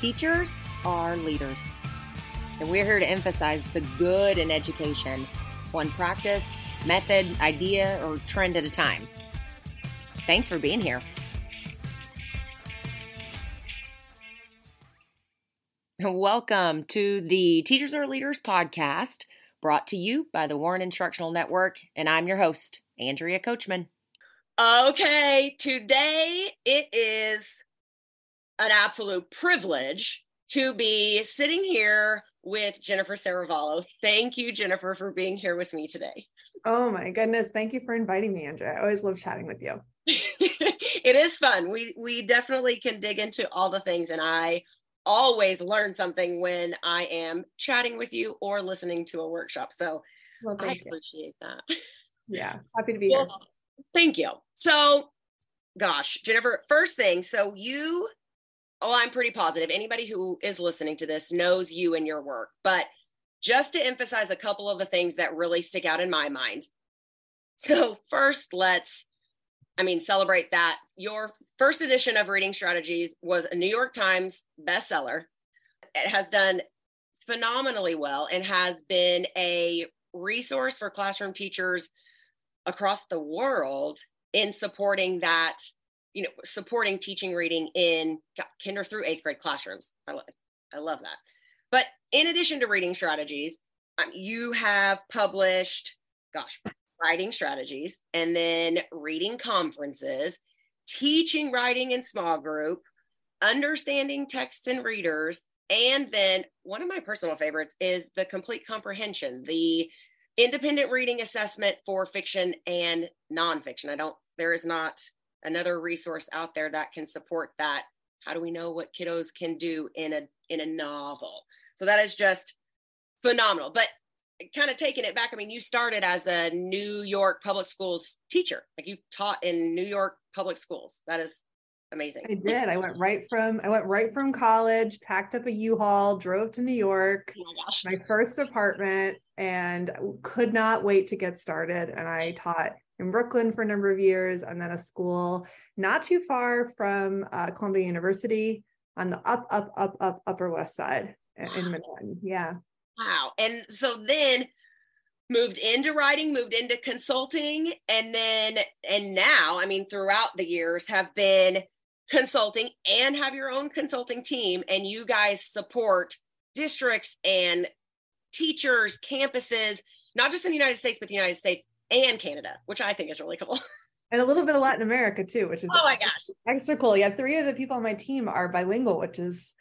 Teachers are leaders. And we're here to emphasize the good in education, one practice, method, idea, or trend at a time. Thanks for being here. Welcome to the Teachers Are Leaders podcast, brought to you by the Warren Instructional Network, and I'm your host, Andrea Coachman. Okay, today it is an absolute privilege to be sitting here with Jennifer Serravallo. Thank you, Jennifer, for being here with me today. Oh my goodness. Thank you for inviting me, Andrea. I always love chatting with you. it is fun. We we definitely can dig into all the things and I always learn something when I am chatting with you or listening to a workshop. So well, I you. appreciate that. Yeah, happy to be well, here. Thank you. So, gosh, Jennifer, first thing, so you oh, I'm pretty positive anybody who is listening to this knows you and your work. But just to emphasize a couple of the things that really stick out in my mind. So, first, let's, I mean, celebrate that your first edition of Reading Strategies was a New York Times bestseller. It has done phenomenally well and has been a resource for classroom teachers across the world in supporting that you know, supporting teaching reading in kinder through eighth grade classrooms. I, love, I love that. But in addition to reading strategies, um, you have published, gosh, writing strategies, and then reading conferences, teaching writing in small group, understanding texts and readers, and then one of my personal favorites is the complete comprehension, the independent reading assessment for fiction and nonfiction. I don't, there is not another resource out there that can support that. How do we know what kiddos can do in a in a novel? So that is just phenomenal. But kind of taking it back i mean you started as a new york public schools teacher. Like you taught in new york public schools. That is amazing. I did. I went right from i went right from college packed up a u-haul drove to new york oh my, gosh. my first apartment and could not wait to get started. And i taught in Brooklyn for a number of years, and then a school not too far from uh, Columbia University on the up, up, up, up, Upper West Side in Manhattan. Yeah. Wow. And so then moved into writing, moved into consulting, and then, and now, I mean, throughout the years have been consulting and have your own consulting team, and you guys support districts and teachers, campuses, not just in the United States, but the United States and Canada, which I think is really cool. And a little bit of Latin America too, which is oh my gosh, extra cool. Yeah, three of the people on my team are bilingual, which is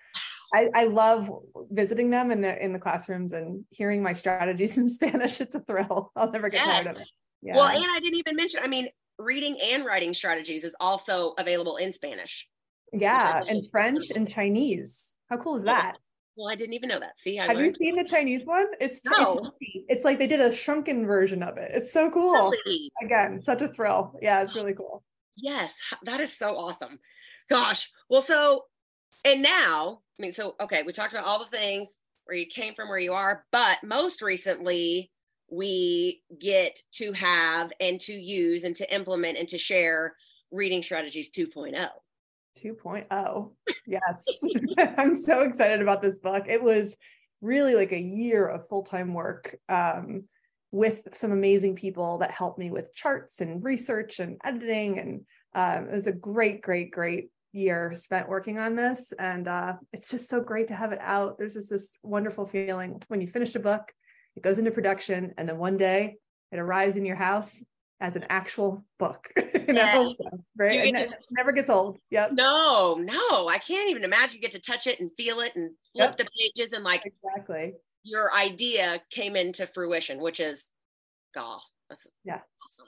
I, I love visiting them in the in the classrooms and hearing my strategies in Spanish. It's a thrill. I'll never get yes. tired of it. Yeah. Well, and I didn't even mention, I mean, reading and writing strategies is also available in Spanish. Yeah, and French and Chinese. How cool is that? Well, I didn't even know that. See, I have learned. you seen the Chinese one? It's, no. it's it's like they did a shrunken version of it. It's so cool. Really? Again, such a thrill. Yeah, it's really cool. Yes, that is so awesome. Gosh. Well, so and now, I mean, so okay, we talked about all the things where you came from, where you are, but most recently we get to have and to use and to implement and to share reading strategies 2.0 2.0. Yes. I'm so excited about this book. It was really like a year of full-time work um, with some amazing people that helped me with charts and research and editing. And um, it was a great, great, great year spent working on this. And uh, it's just so great to have it out. There's just this wonderful feeling when you finish a book, it goes into production, and then one day it arrives in your house as an actual book. yes. right? It to, never gets old. Yep. No, no, I can't even imagine you get to touch it and feel it and flip yep. the pages and like exactly your idea came into fruition, which is golf. That's yeah, awesome.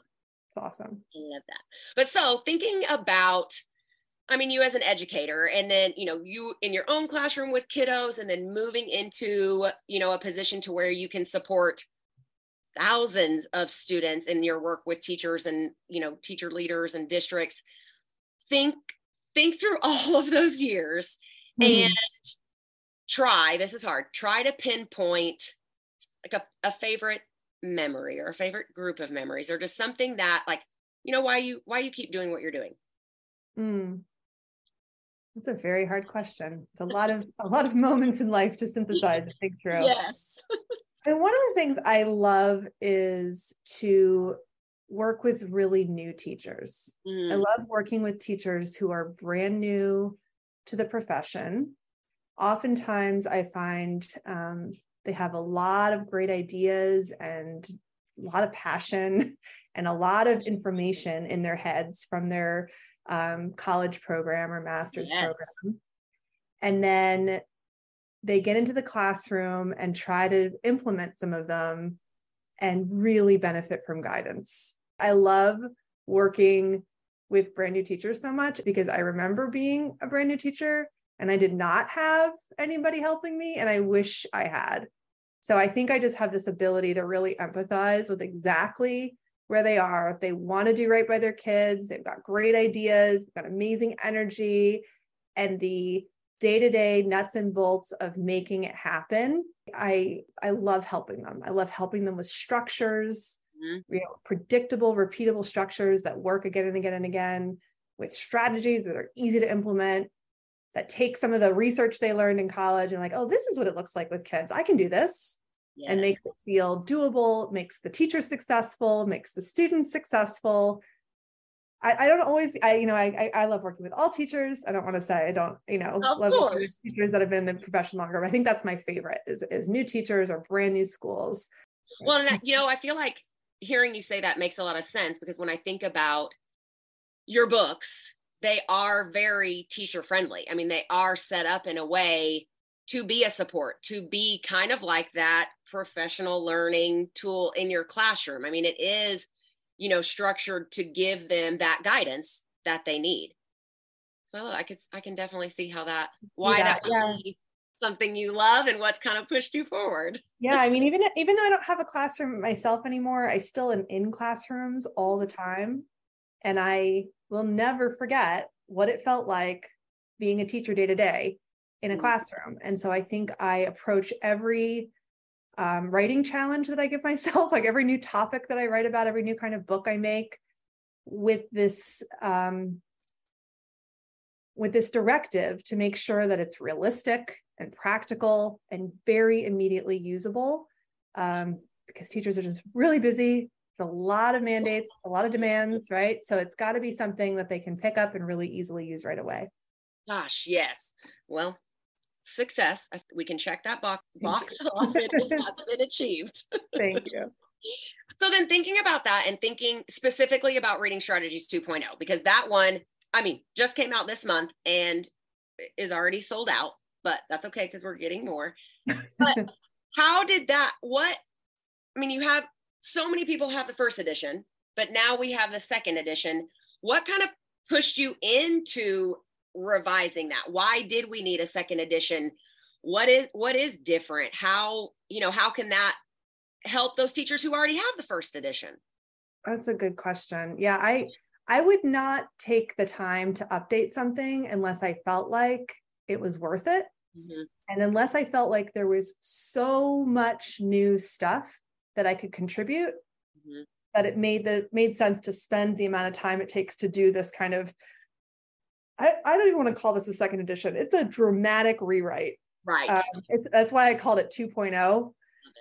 It's awesome. I love that. But so thinking about I mean, you as an educator, and then, you know, you in your own classroom with kiddos, and then moving into, you know, a position to where you can support thousands of students in your work with teachers and you know teacher leaders and districts think think through all of those years mm-hmm. and try this is hard try to pinpoint like a, a favorite memory or a favorite group of memories or just something that like you know why you why you keep doing what you're doing mm. That's a very hard question. It's a lot of a lot of moments in life to synthesize and think through. Yes. And one of the things I love is to work with really new teachers. Mm. I love working with teachers who are brand new to the profession. Oftentimes, I find um, they have a lot of great ideas and a lot of passion and a lot of information in their heads from their um, college program or master's yes. program. And then they get into the classroom and try to implement some of them and really benefit from guidance. I love working with brand new teachers so much because I remember being a brand new teacher and I did not have anybody helping me and I wish I had. So I think I just have this ability to really empathize with exactly where they are. If they want to do right by their kids, they've got great ideas, they've got amazing energy, and the day-to-day nuts and bolts of making it happen. I I love helping them. I love helping them with structures, mm-hmm. you know, predictable, repeatable structures that work again and again and again, with strategies that are easy to implement, that take some of the research they learned in college and like, oh, this is what it looks like with kids. I can do this. Yes. And makes it feel doable, makes the teacher successful, makes the students successful. I, I don't always, I, you know, I, I love working with all teachers. I don't want to say I don't, you know, of love working teachers that have been in the profession longer. But I think that's my favorite is, is new teachers or brand new schools. Well, you know, I feel like hearing you say that makes a lot of sense because when I think about your books they are very teacher friendly. I mean, they are set up in a way to be a support, to be kind of like that professional learning tool in your classroom. I mean, it is, you know, structured to give them that guidance that they need. So I could, I can definitely see how that, why yeah, that would yeah. be something you love and what's kind of pushed you forward. Yeah, I mean, even even though I don't have a classroom myself anymore, I still am in classrooms all the time, and I will never forget what it felt like being a teacher day to day in a mm. classroom. And so I think I approach every um, writing challenge that I give myself, like every new topic that I write about, every new kind of book I make, with this um, with this directive to make sure that it's realistic and practical and very immediately usable. Um, because teachers are just really busy a lot of mandates, a lot of demands, right? So it's got to be something that they can pick up and really easily use right away. Gosh, yes. Well, success. We can check that box, box off. It has been achieved. Thank you. So then thinking about that and thinking specifically about reading strategies 2.0, because that one, I mean, just came out this month and is already sold out, but that's okay because we're getting more. But how did that, what, I mean, you have so many people have the first edition, but now we have the second edition. What kind of pushed you into revising that? Why did we need a second edition? What is what is different? How, you know, how can that help those teachers who already have the first edition? That's a good question. Yeah, I I would not take the time to update something unless I felt like it was worth it. Mm-hmm. And unless I felt like there was so much new stuff that I could contribute, mm-hmm. that it made the made sense to spend the amount of time it takes to do this kind of I, I don't even want to call this a second edition. It's a dramatic rewrite. Right. Um, that's why I called it 2.0.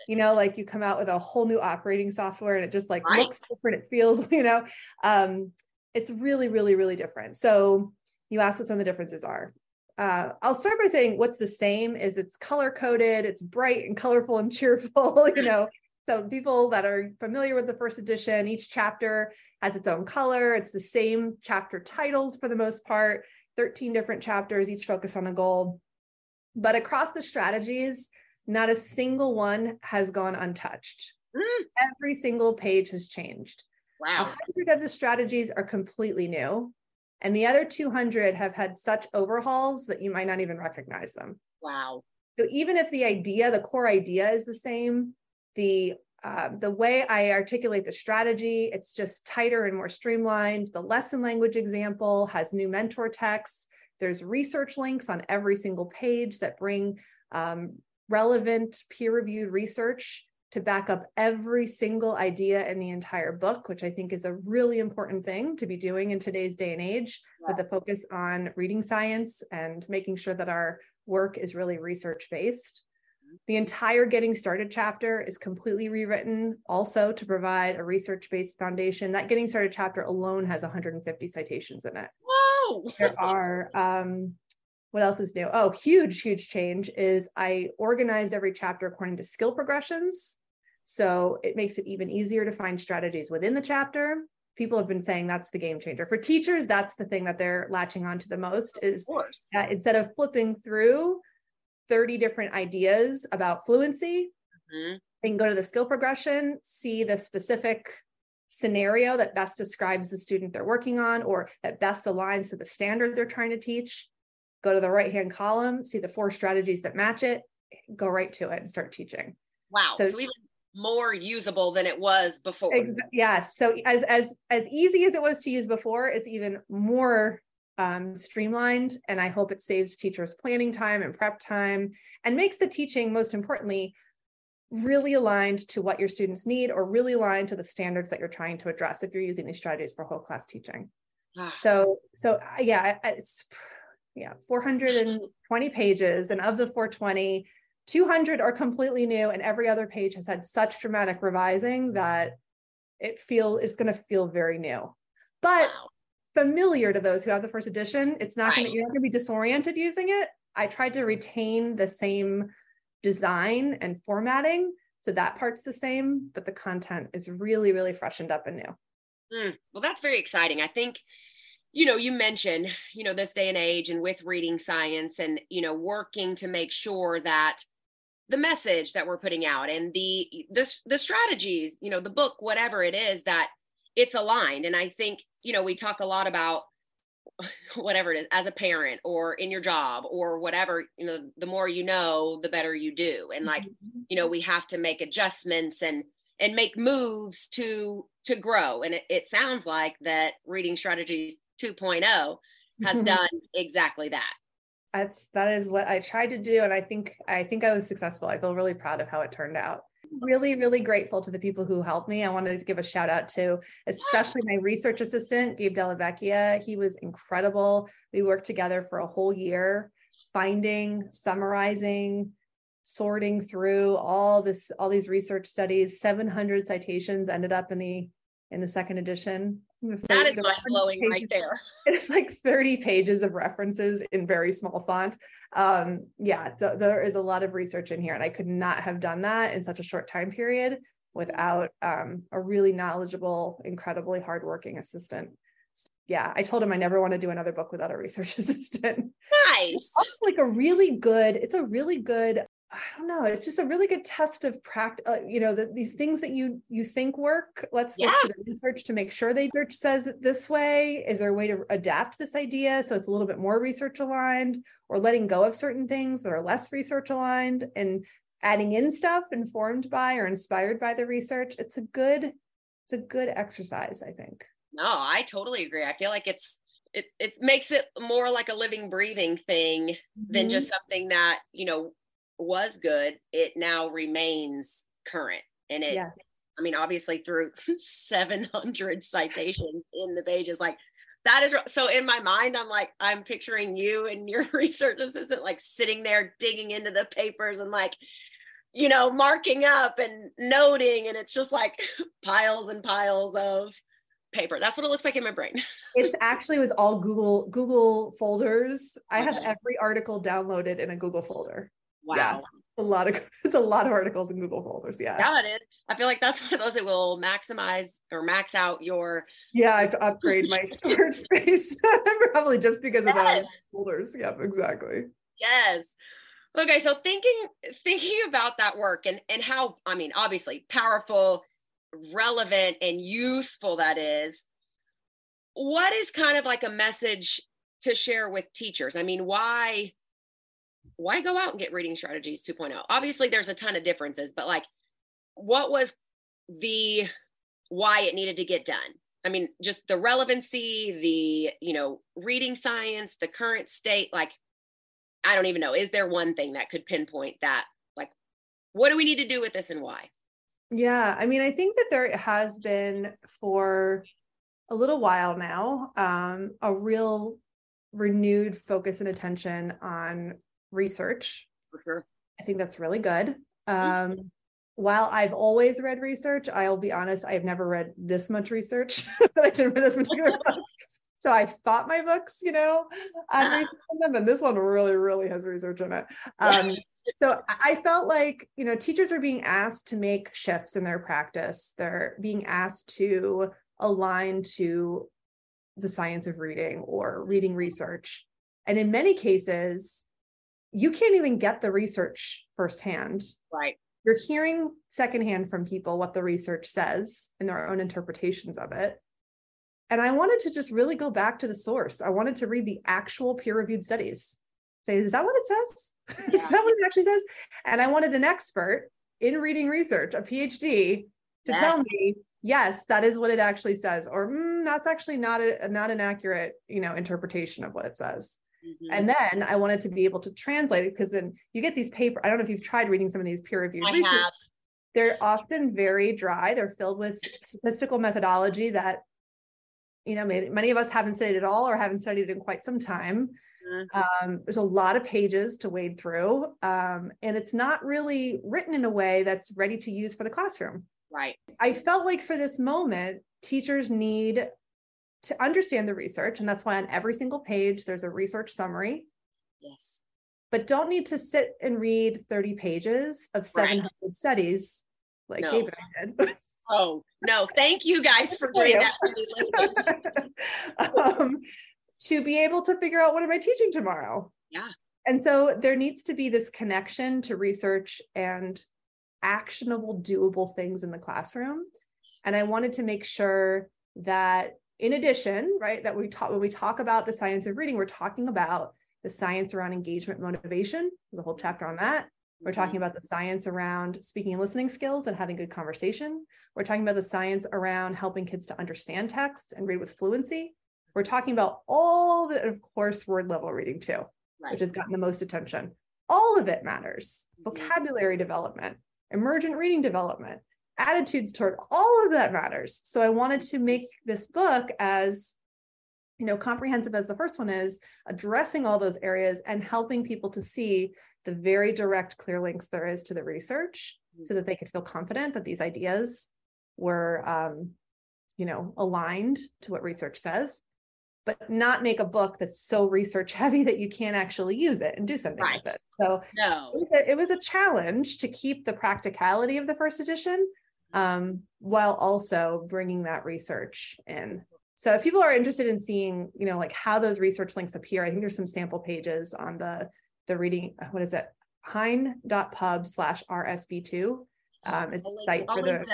You know, like you come out with a whole new operating software and it just like right. looks different. It feels, you know, um, it's really, really, really different. So you ask what some of the differences are. Uh, I'll start by saying what's the same is it's color coded, it's bright and colorful and cheerful. You know, so people that are familiar with the first edition, each chapter has its own color. It's the same chapter titles for the most part, 13 different chapters, each focus on a goal. But across the strategies, not a single one has gone untouched. Mm. Every single page has changed. Wow. 100 of the strategies are completely new, and the other 200 have had such overhauls that you might not even recognize them. Wow. So even if the idea, the core idea is the same, the uh, the way I articulate the strategy, it's just tighter and more streamlined. The lesson language example has new mentor text. There's research links on every single page that bring um, relevant peer reviewed research to back up every single idea in the entire book, which I think is a really important thing to be doing in today's day and age, yes. with the focus on reading science and making sure that our work is really research based. The entire Getting Started chapter is completely rewritten also to provide a research based foundation. That Getting Started chapter alone has 150 citations in it. Whoa! There are, um, what else is new? Oh, huge, huge change is I organized every chapter according to skill progressions. So it makes it even easier to find strategies within the chapter. People have been saying that's the game changer. For teachers, that's the thing that they're latching onto the most is that instead of flipping through 30 different ideas about fluency. Mm-hmm. They can go to the skill progression, see the specific scenario that best describes the student they're working on or that best aligns to the standard they're trying to teach. Go to the right hand column, see the four strategies that match it, go right to it and start teaching. Wow. So, so even more usable than it was before. Ex- yes. So as as as easy as it was to use before, it's even more um, streamlined. And I hope it saves teachers planning time and prep time and makes the teaching, most importantly, really aligned to what your students need or really aligned to the standards that you're trying to address if you're using these strategies for whole class teaching. Ah. so, so uh, yeah, it's yeah, 420 pages. And of the 420, 200 are completely new and every other page has had such dramatic revising that it feel it's going to feel very new. But wow familiar to those who have the first edition. It's not right. going to, you're not going to be disoriented using it. I tried to retain the same design and formatting. So that part's the same, but the content is really, really freshened up and new. Mm, well, that's very exciting. I think, you know, you mentioned, you know, this day and age and with reading science and, you know, working to make sure that the message that we're putting out and the the, the strategies, you know, the book, whatever it is that it's aligned. And I think, you know, we talk a lot about whatever it is as a parent or in your job or whatever, you know, the more you know, the better you do. And like, mm-hmm. you know, we have to make adjustments and and make moves to to grow. And it, it sounds like that reading strategies 2.0 has done exactly that that's that is what i tried to do and i think i think i was successful i feel really proud of how it turned out really, really grateful to the people who helped me. I wanted to give a shout out to especially my research assistant, Gabe Delavecchia. He was incredible. We worked together for a whole year, finding, summarizing, sorting through all this, all these research studies. 700 citations ended up in the in the second edition. That is mind blowing right there. It's like 30 pages of references in very small font. Um, yeah, th- there is a lot of research in here, and I could not have done that in such a short time period without um, a really knowledgeable, incredibly hardworking assistant. yeah, I told him I never want to do another book without a research assistant. Nice. It's like a really good, it's a really good I don't know. It's just a really good test of practice. Uh, you know, the, these things that you you think work. Let's yeah. look to the research to make sure they research says it this way. Is there a way to adapt this idea so it's a little bit more research aligned, or letting go of certain things that are less research aligned and adding in stuff informed by or inspired by the research? It's a good it's a good exercise. I think. No, I totally agree. I feel like it's it, it makes it more like a living breathing thing mm-hmm. than just something that you know was good, it now remains current. And it, yes. I mean, obviously through 700 citations in the pages, like that is so in my mind, I'm like, I'm picturing you and your research assistant like sitting there digging into the papers and like, you know, marking up and noting. And it's just like piles and piles of paper. That's what it looks like in my brain. it actually was all Google Google folders. I have every article downloaded in a Google folder. Wow. Yeah, a lot of it's a lot of articles in Google folders. Yeah. Yeah, it is. I feel like that's one of those that will maximize or max out your Yeah, I have upgrade my storage space. Probably just because um, yes. of all folders. Yep, exactly. Yes. Okay, so thinking thinking about that work and and how I mean, obviously powerful, relevant, and useful that is. What is kind of like a message to share with teachers? I mean, why why go out and get reading strategies 2.0 obviously there's a ton of differences but like what was the why it needed to get done? I mean just the relevancy the you know reading science the current state like i don't even know. Is there one thing that could pinpoint that like what do we need to do with this and why? Yeah, I mean, I think that there has been for a little while now um, a real renewed focus and attention on research. For sure. I think that's really good. Mm-hmm. Um, while I've always read research, I'll be honest, I've never read this much research that I did for this particular book. So I thought my books, you know, on ah. research them, and this one really, really has research in it. Um, so I felt like, you know, teachers are being asked to make shifts in their practice. They're being asked to align to the science of reading or reading research. And in many cases, you can't even get the research firsthand. Right. You're hearing secondhand from people what the research says and their own interpretations of it. And I wanted to just really go back to the source. I wanted to read the actual peer reviewed studies. Say, is that what it says? Yeah. is that what it actually says? And I wanted an expert in reading research, a PhD, to yes. tell me, yes, that is what it actually says, or mm, that's actually not a not an accurate, you know, interpretation of what it says. Mm-hmm. And then I wanted to be able to translate it because then you get these paper. I don't know if you've tried reading some of these peer reviewed research. Have. They're often very dry. They're filled with statistical methodology that you know many, many of us haven't studied at all or haven't studied in quite some time. Mm-hmm. Um, there's a lot of pages to wade through, um, and it's not really written in a way that's ready to use for the classroom. Right. I felt like for this moment, teachers need to understand the research. And that's why on every single page, there's a research summary. Yes. But don't need to sit and read 30 pages of 700 right. studies like no. David did. oh, no. Thank you guys for doing that um, to be able to figure out what am I teaching tomorrow? Yeah. And so there needs to be this connection to research and actionable, doable things in the classroom. And I wanted to make sure that in addition, right, that we talk when we talk about the science of reading, we're talking about the science around engagement motivation. There's a whole chapter on that. We're talking mm-hmm. about the science around speaking and listening skills and having good conversation. We're talking about the science around helping kids to understand text and read with fluency. We're talking about all the, of course, word level reading too, right. which has gotten the most attention. All of it matters. Mm-hmm. Vocabulary development, emergent reading development, attitudes toward all of that matters. So I wanted to make this book as you know comprehensive as the first one is addressing all those areas and helping people to see the very direct clear links there is to the research mm-hmm. so that they could feel confident that these ideas were um, you know aligned to what research says but not make a book that's so research heavy that you can't actually use it and do something right. with it so no. it, was a, it was a challenge to keep the practicality of the first edition um, while also bringing that research in. So if people are interested in seeing, you know, like how those research links appear, I think there's some sample pages on the the reading. What is it? Hein.pub slash RSB2 um, is the site for the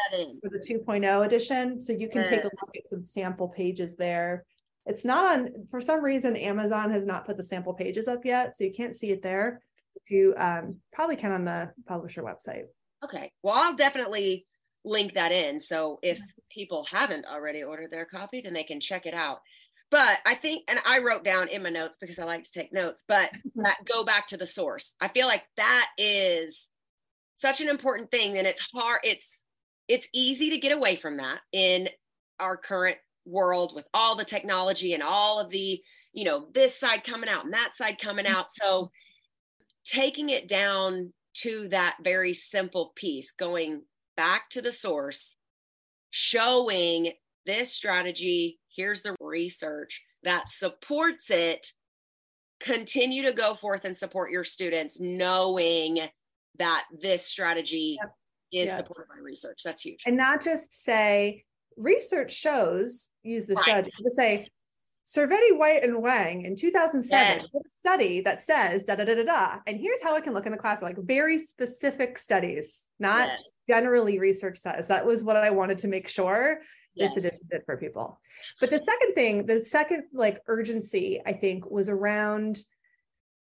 for the 2.0 edition. So you can yes. take a look at some sample pages there. It's not on for some reason Amazon has not put the sample pages up yet, so you can't see it there. You um, probably can on the publisher website. Okay. Well, I'll definitely link that in. So if people haven't already ordered their copy, then they can check it out. But I think, and I wrote down in my notes because I like to take notes, but that go back to the source. I feel like that is such an important thing. And it's hard, it's it's easy to get away from that in our current world with all the technology and all of the, you know, this side coming out and that side coming mm-hmm. out. So taking it down to that very simple piece, going back to the source, showing this strategy, here's the research that supports it. Continue to go forth and support your students, knowing that this strategy yep. is yep. supported by research. That's huge. And not just say, research shows, use the right. strategy to say, Cervetti, White, and Wang in 2007 yes. a study that says da da da da da. And here's how it can look in the class like very specific studies, not yes. generally research says. That was what I wanted to make sure yes. this edition did for people. But the second thing, the second like urgency, I think, was around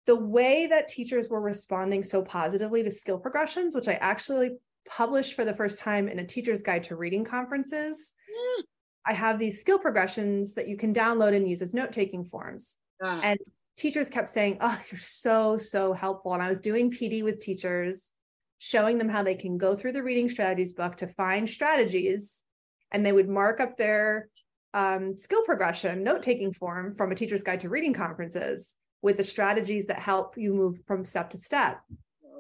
the way that teachers were responding so positively to skill progressions, which I actually published for the first time in a teacher's guide to reading conferences. Mm I have these skill progressions that you can download and use as note taking forms. Ah. And teachers kept saying, Oh, you're so, so helpful. And I was doing PD with teachers showing them how they can go through the reading strategies book to find strategies and they would mark up their um, skill progression note taking form from a teacher's guide to reading conferences with the strategies that help you move from step to step.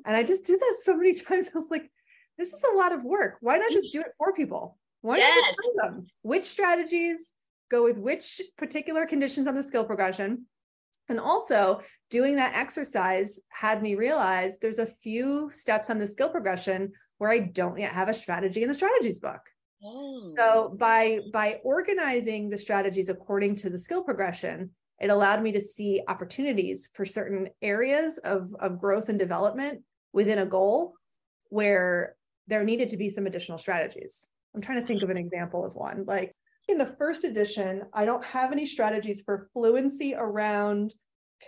And I just did that so many times. I was like, this is a lot of work. Why not just do it for people? Why yes. not just them which strategies go with which particular conditions on the skill progression? And also, doing that exercise had me realize there's a few steps on the skill progression where I don't yet have a strategy in the strategies book. Oh. So by by organizing the strategies according to the skill progression, it allowed me to see opportunities for certain areas of, of growth and development within a goal where there needed to be some additional strategies. I'm trying to think of an example of one. Like in the first edition, I don't have any strategies for fluency around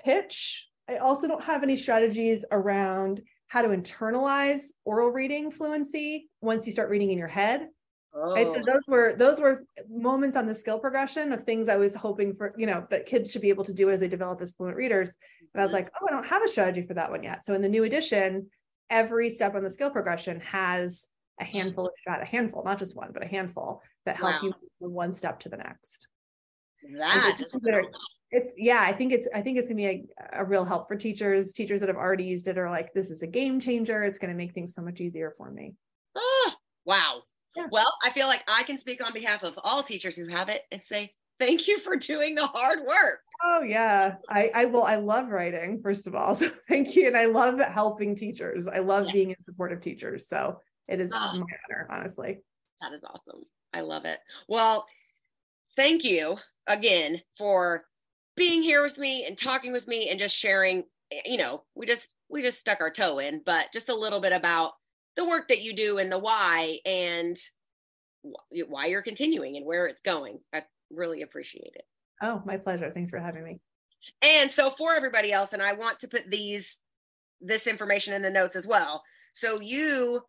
pitch. I also don't have any strategies around how to internalize oral reading fluency once you start reading in your head. Oh. Right. So oh. those were those were moments on the skill progression of things I was hoping for, you know, that kids should be able to do as they develop as fluent readers. And I was mm-hmm. like, oh, I don't have a strategy for that one yet. So in the new edition, every step on the skill progression has a handful of strat, a handful, not just one, but a handful that help wow. you from one step to the next. That it's yeah, I think it's I think it's gonna be a, a real help for teachers. Teachers that have already used it are like, this is a game changer. It's gonna make things so much easier for me. Oh, wow. Yeah. Well, I feel like I can speak on behalf of all teachers who have it and say thank you for doing the hard work. Oh yeah, I I will. I love writing first of all, so thank you, and I love helping teachers. I love yes. being in support of teachers, so it is oh, my honor, honestly. That is awesome. I love it. Well, thank you again for being here with me and talking with me and just sharing. Eh, you know, we just we just stuck our toe in, but just a little bit about the work that you do and the why and why you're continuing and where it's going. I really appreciate it. Oh, my pleasure. Thanks for having me. And so for everybody else, and I want to put these this information in the notes as well. So you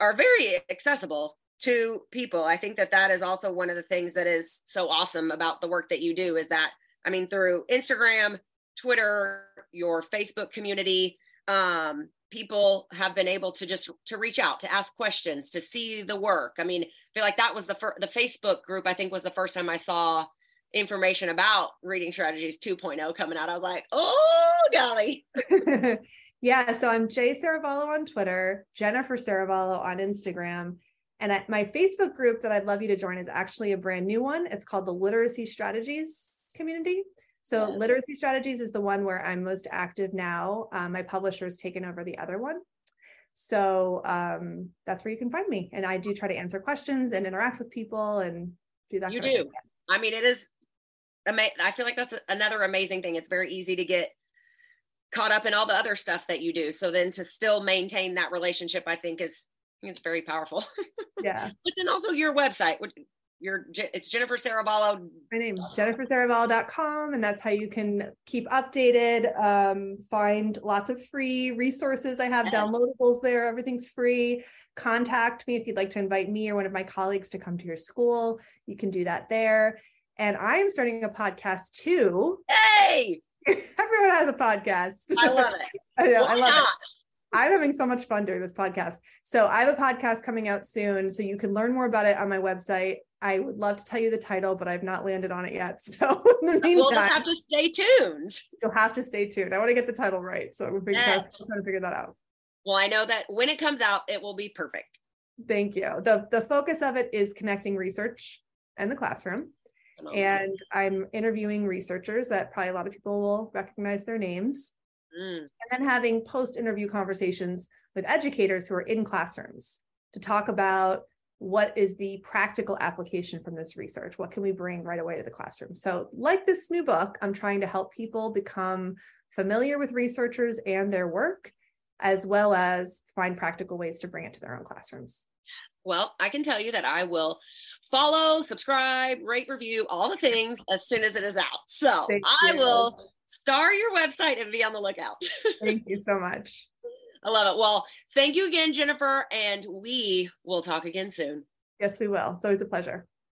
are very accessible to people. I think that that is also one of the things that is so awesome about the work that you do is that I mean through Instagram, Twitter, your Facebook community, um, people have been able to just to reach out to ask questions to see the work. I mean i feel like that was the first the facebook group i think was the first time i saw information about reading strategies 2.0 coming out. I was like oh golly yeah so i'm jay serravallo on twitter jennifer serravallo on instagram and my facebook group that i'd love you to join is actually a brand new one it's called the literacy strategies community so yeah. literacy strategies is the one where I'm most active now. Um, my publisher's taken over the other one. So um, that's where you can find me. And I do try to answer questions and interact with people and do that. You do. I mean, it is amazing. I feel like that's another amazing thing. It's very easy to get caught up in all the other stuff that you do. So then to still maintain that relationship, I think is it's very powerful. Yeah. but then also your website your it's Jennifer Serravallo. My name jenniferserravallo.com and that's how you can keep updated, um, find lots of free resources. I have yes. downloadables there. Everything's free. Contact me if you'd like to invite me or one of my colleagues to come to your school. You can do that there. And I am starting a podcast too. Hey! Everyone has a podcast. I love it. I know. Why I love not? it. I'm having so much fun doing this podcast. So I have a podcast coming out soon. So you can learn more about it on my website. I would love to tell you the title, but I've not landed on it yet. So in the meantime, we'll have to stay tuned. You'll have to stay tuned. I want to get the title right. So we're yes. trying to figure that out. Well, I know that when it comes out, it will be perfect. Thank you. The the focus of it is connecting research and the classroom. And I'm interviewing researchers that probably a lot of people will recognize their names. Mm. And then having post interview conversations with educators who are in classrooms to talk about what is the practical application from this research? What can we bring right away to the classroom? So, like this new book, I'm trying to help people become familiar with researchers and their work, as well as find practical ways to bring it to their own classrooms. Well, I can tell you that I will follow, subscribe, rate, review, all the things as soon as it is out. So I will star your website and be on the lookout. Thank you so much. I love it. Well, thank you again, Jennifer, and we will talk again soon. Yes, we will. It's always a pleasure.